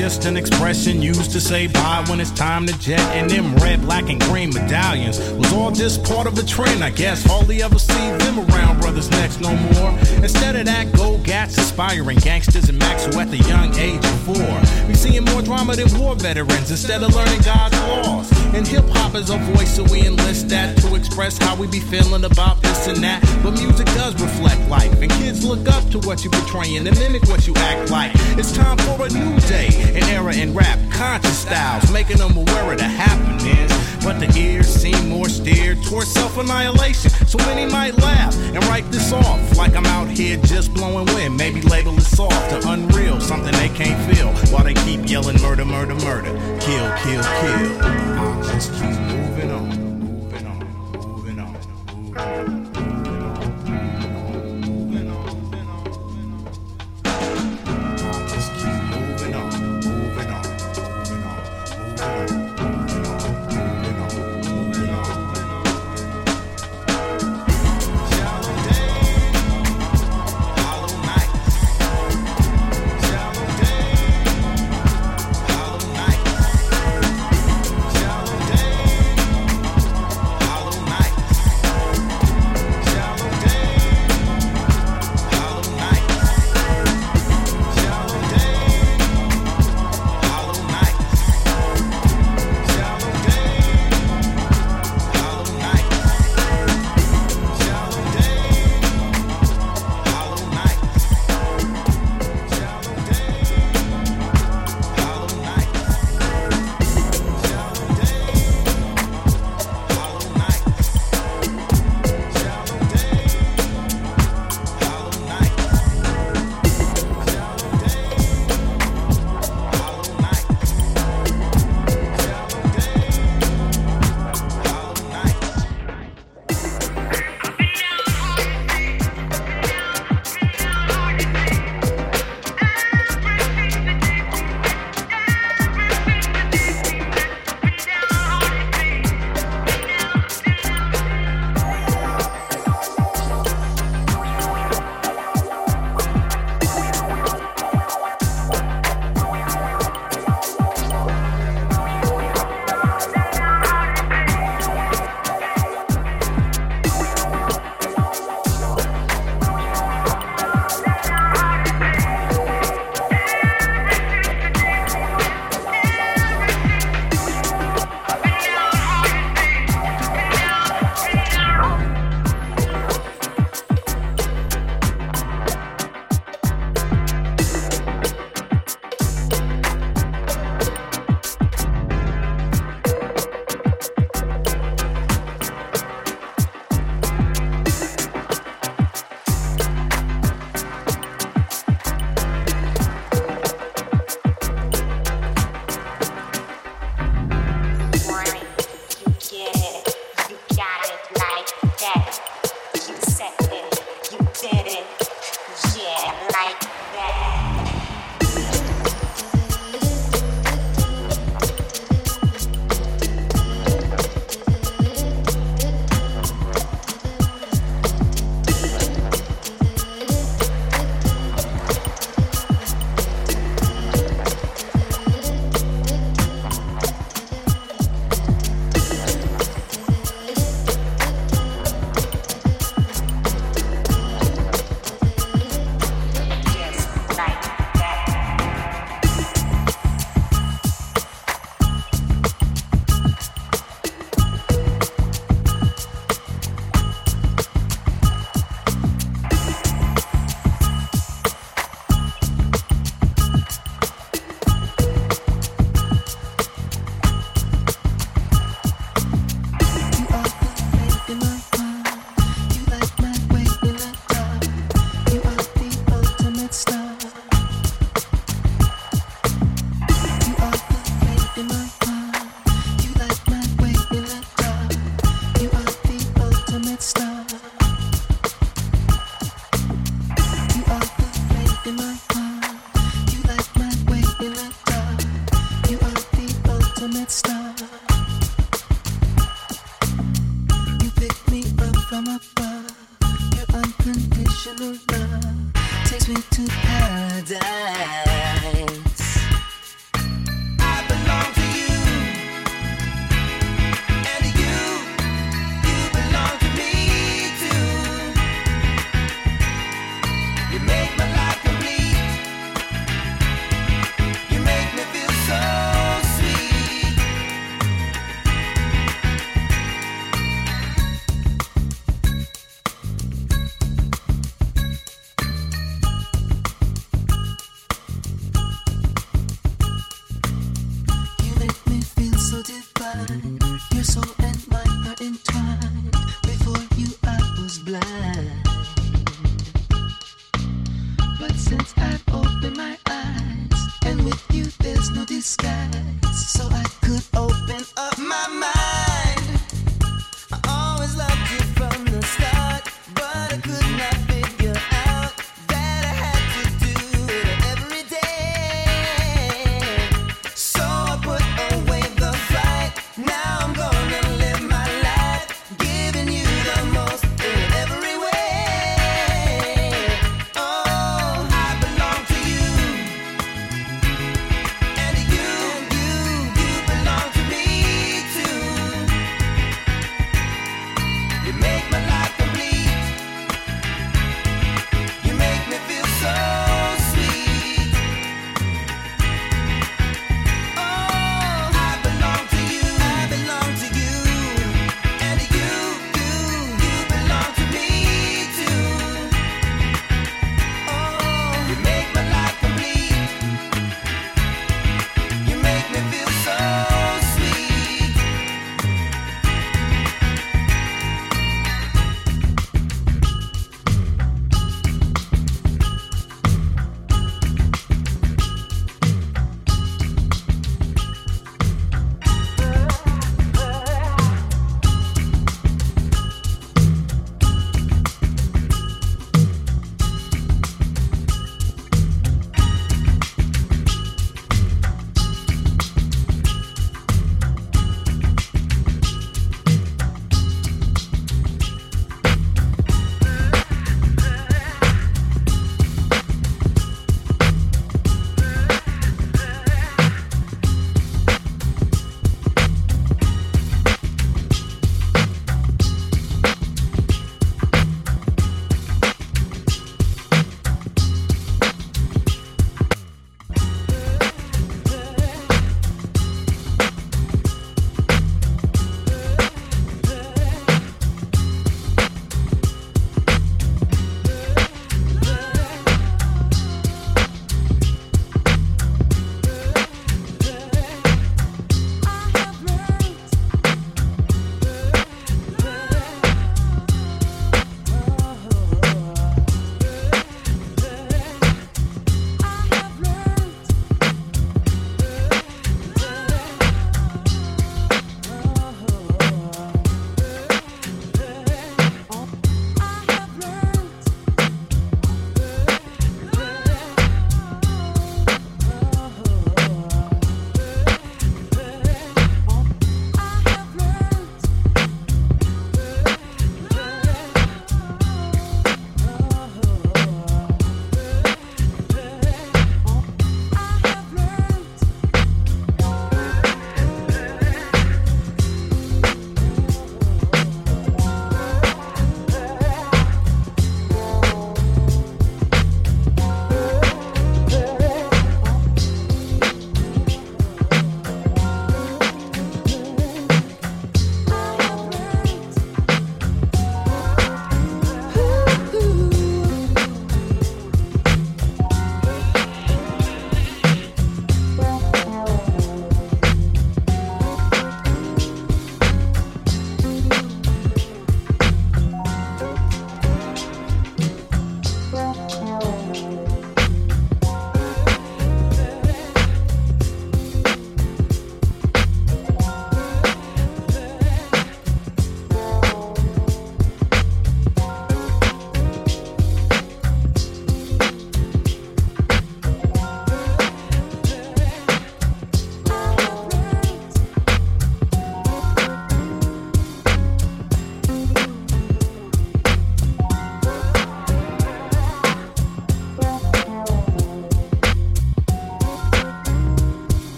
just an expression used to say bye when it's time to jet. And them red, black, and green medallions was all just part of a trend. I guess hardly ever see them around brothers next no more. Instead of that, go gats aspiring gangsters and max who at the young age of four. We seeing more drama than war veterans instead of learning God's laws. And hip hop is a voice, so we enlist that to express how we be feeling about this and that. But music does reflect life, and kids look up to what you portraying and mimic what you act like. It's time for a new day, an era in rap, conscious styles, making them aware of the happenings. But the ears seem more steered towards self annihilation. So many might laugh and write this off like I'm out here just blowing wind. Maybe label it soft or unreal, something they can't feel while they keep yelling murder, murder, murder, kill, kill, kill. I'll just keep moving on, moving on, moving on, moving on.